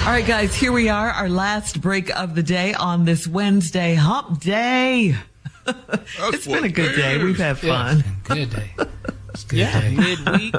All right, guys, here we are, our last break of the day on this Wednesday hump day. it's been a good day. We've had fun. Yeah, good day. It's good Yeah, day. midweek.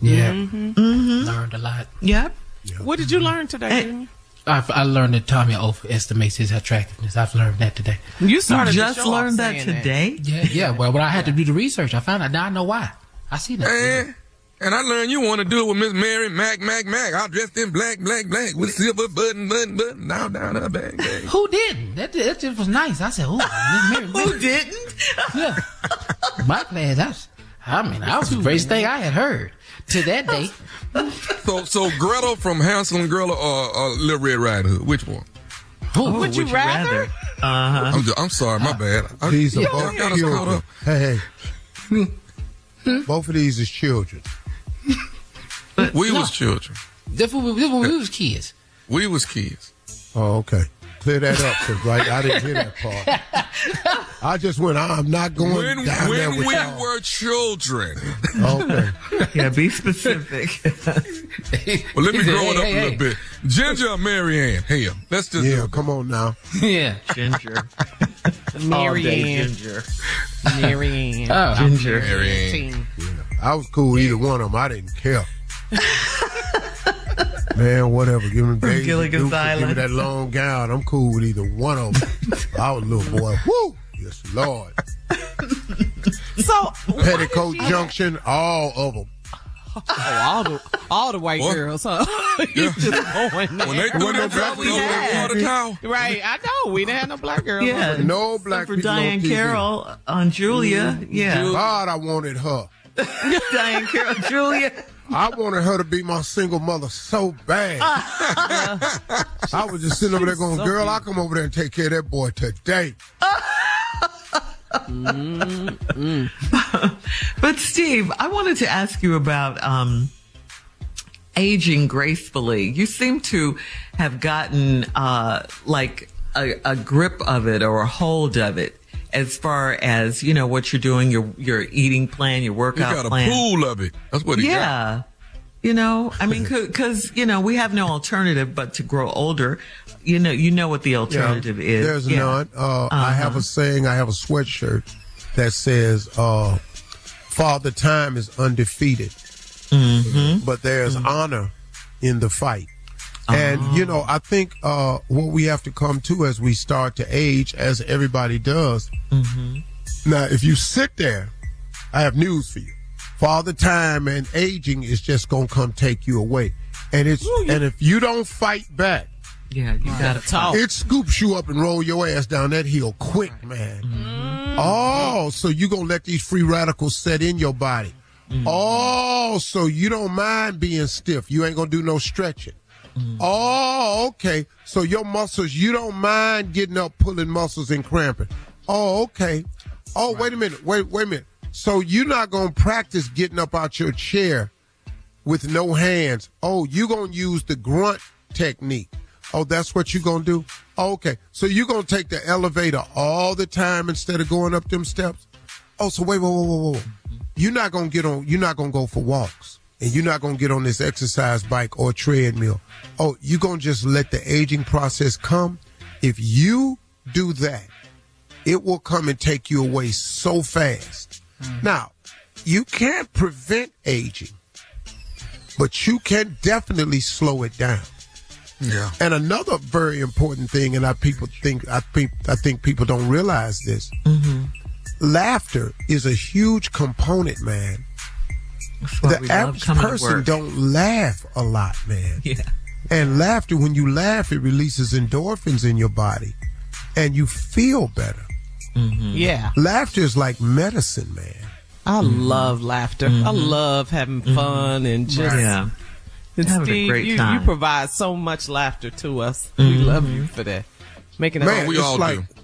Yeah. Mm-hmm. mm-hmm. Learned a lot. Yep. What did you learn today? Eh. Junior? I've, I learned that Tommy overestimates his attractiveness. I've learned that today. You started the just learned that saying today. Yeah, yeah. Well, when I had to do the research, I found out. Now I know why. I see that. Eh. And, and I learned you want to do it with Miss Mary Mac Mac Mac. I dressed in black, black, black with silver button, button, button, down, down, her bang, bang. Who didn't? That, that just was nice. I said, "Oh, Miss Mary." Who didn't? Yeah. My class. That's. I mean, that was the greatest thing I had heard to that day. So, so Gretel from Hansel and Gretel or, or Little Red Riding Hood? Which one? Who? Would you rather? Uh huh. I'm, just, I'm sorry, my bad. I, These are both got us caught children. up. Hey, hey. Both of these is children. We was children. This when we, this when we was kids. We was kids. Oh, okay. Clear that up, cause right? I didn't hear that part. I just went. I'm not going When, down there when with we y'all. were children. Okay. Yeah, be specific. Well, let me grow it hey, up hey, a little hey. bit. Ginger or Marianne? Hell, let's just Yeah, come on now. Yeah. Ginger. Marianne. Ginger. Marianne. Oh, Ginger. Marianne. I was cool with either one of them. I didn't care. Man, whatever. Give me Daisy Gilligan's Duke or Give me that long gown. I'm cool with either one of them. I was a little boy. Woo! Yes, Lord. So, Petticoat Junction, all of them. oh, all the all the white What? girls, huh? Yeah. just going there. When they threw Wasn't no that black over that had. water right, I know. We didn't have no black girls. Yeah. No black For Diahann Carroll on Julia. Mm-hmm. Yeah. God, I wanted her. Diahann Carroll, Julia. I wanted her to be my single mother so bad. I was just sitting over there going, girl, I'll come over there and take care of that boy today. But Steve, I wanted to ask you about um, aging gracefully. You seem to have gotten uh, like a, a grip of it or a hold of it as far as you know what you're doing, your your eating plan, your workout got a plan. pool of it. That's what he got. yeah. You know, I mean, because you know we have no alternative but to grow older. You know, you know what the alternative is. There's Yeah. none. Uh, I have a saying, I have a sweatshirt that says, uh, Father Time is undefeated, Mm-hmm. but there's honor in the fight. And, uh-huh. you know, I think uh, what we have to come to as we start to age, as everybody does. Mm-hmm. Now, if you sit there, I have news for you. Father Time and aging is just going to come take you away. and it's and if you don't fight back, Yeah, you gotta talk. it scoops you up and roll your ass down that hill quick, man. Mm-hmm. Mm-hmm. Oh, so you gonna let these free radicals set in your body? Oh, so you don't mind being stiff? You ain't gonna do no stretching. Oh, okay. So your muscles, you don't mind getting up, pulling muscles and cramping. Oh, okay. Oh, wait a minute. Wait, wait a minute. So you're not gonna practice getting up out your chair with no hands. Oh, you gonna use the grunt technique. Oh, that's what you gonna do? Oh, okay. So you gonna take the elevator all the time instead of going up them steps? Oh, so wait, whoa, whoa, whoa, whoa. You're not gonna get on you're not gonna go for walks. And you're not gonna get on this exercise bike or treadmill. Oh, you're gonna just let the aging process come? If you do that, it will come and take you away so fast. Mm. Now, you can't prevent aging, but you can definitely slow it down. Yeah. And another very important thing, and I people think I think I think people don't realize this. Mm-hmm. Laughter is a huge component, man. That's why we the love average person don't laugh a lot, man. Yeah. And laughter, when you laugh, it releases endorphins in your body, and you feel better. Mm-hmm. Yeah. Laughter is like medicine, man. I mm-hmm. love laughter. I mm-hmm. love having fun and just. Yeah. And Having a Steve, great you, you provide so much laughter to us. We love you for that. Making it Man, we all like, do.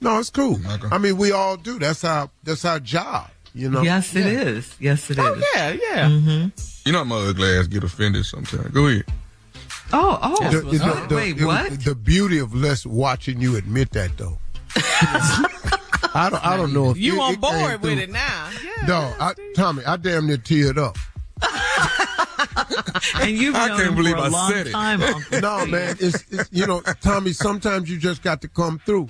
No, it's cool. Okay. I mean, we all do. That's our that's our job. You know. Yes, it is. Yes, it oh, is. Oh, yeah, yeah. Mm-hmm. You know my ugly ass get offended sometimes. Go ahead. Oh, oh. The- the- oh, the- wait, what? The beauty of less watching you admit that, though. I don't. I don't know if You it- on it board with it now. Yeah. No, I, Tommy, I damn near teared up. and you've I can't believe for a I long said it. time, Uncle No, man, it's, it's you know, Tommy. Sometimes you just got to come through.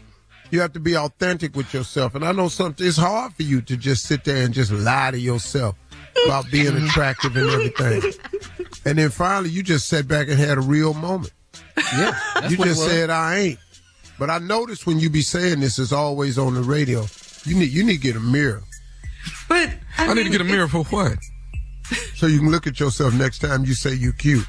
You have to be authentic with yourself, and I know something. It's hard for you to just sit there and just lie to yourself about being attractive and everything. And then finally, you just sat back and had a real moment. Yeah, you just said I ain't. But I noticed when you be saying this is always on the radio. You need you need to get a mirror But I, I need to get a mirror for what? so you can look at yourself next time you say you cute.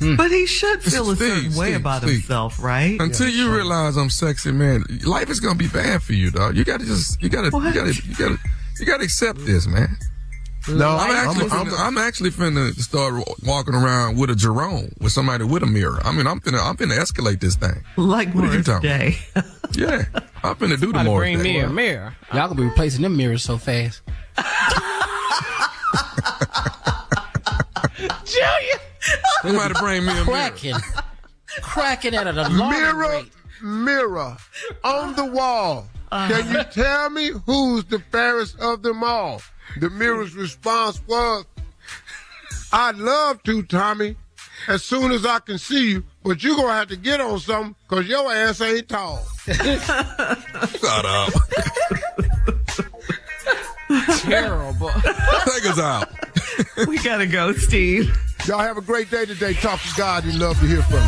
Hmm. But he should feel a Steve, certain way Steve, about Steve. himself, right? Until you realize I'm sexy, man, life is gonna be bad for you, dog. You gotta just, you gotta, What? you gotta, you gotta, you gotta accept this, man. No, I'm actually, I'm- finna, I'm actually finna start walking around with a Jerome, with somebody with a mirror. I mean, I'm finna, I'm finna escalate this thing. like What are you Morris talking Day. Yeah, I'm finna do the Somebody more. bring me a mirror. Y'all gonna be replacing them mirrors so fast. Junior. Somebody bring me a mirror. Cracking. Cracking at an alarming mirror, rate. mirror on the wall. Can you uh. tell me who's the fairest of them all? The mirror's response was, I'd love to, Tommy, as soon as I can see you, but you're gonna have to get on something because your ass ain't tall. Shut up. Terrible. Take us out. we gotta go, Steve. Y'all have a great day today. Talk to God. He'd love to hear from you.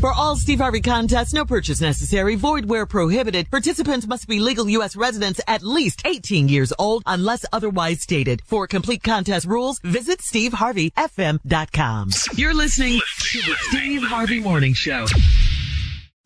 For all Steve Harvey contests, no purchase necessary, void where prohibited. Participants must be legal U.S. residents at least 18 years old unless otherwise stated. For complete contest rules, visit SteveHarveyFM.com. You're listening to the Steve Harvey Morning Show.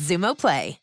Xumo Play.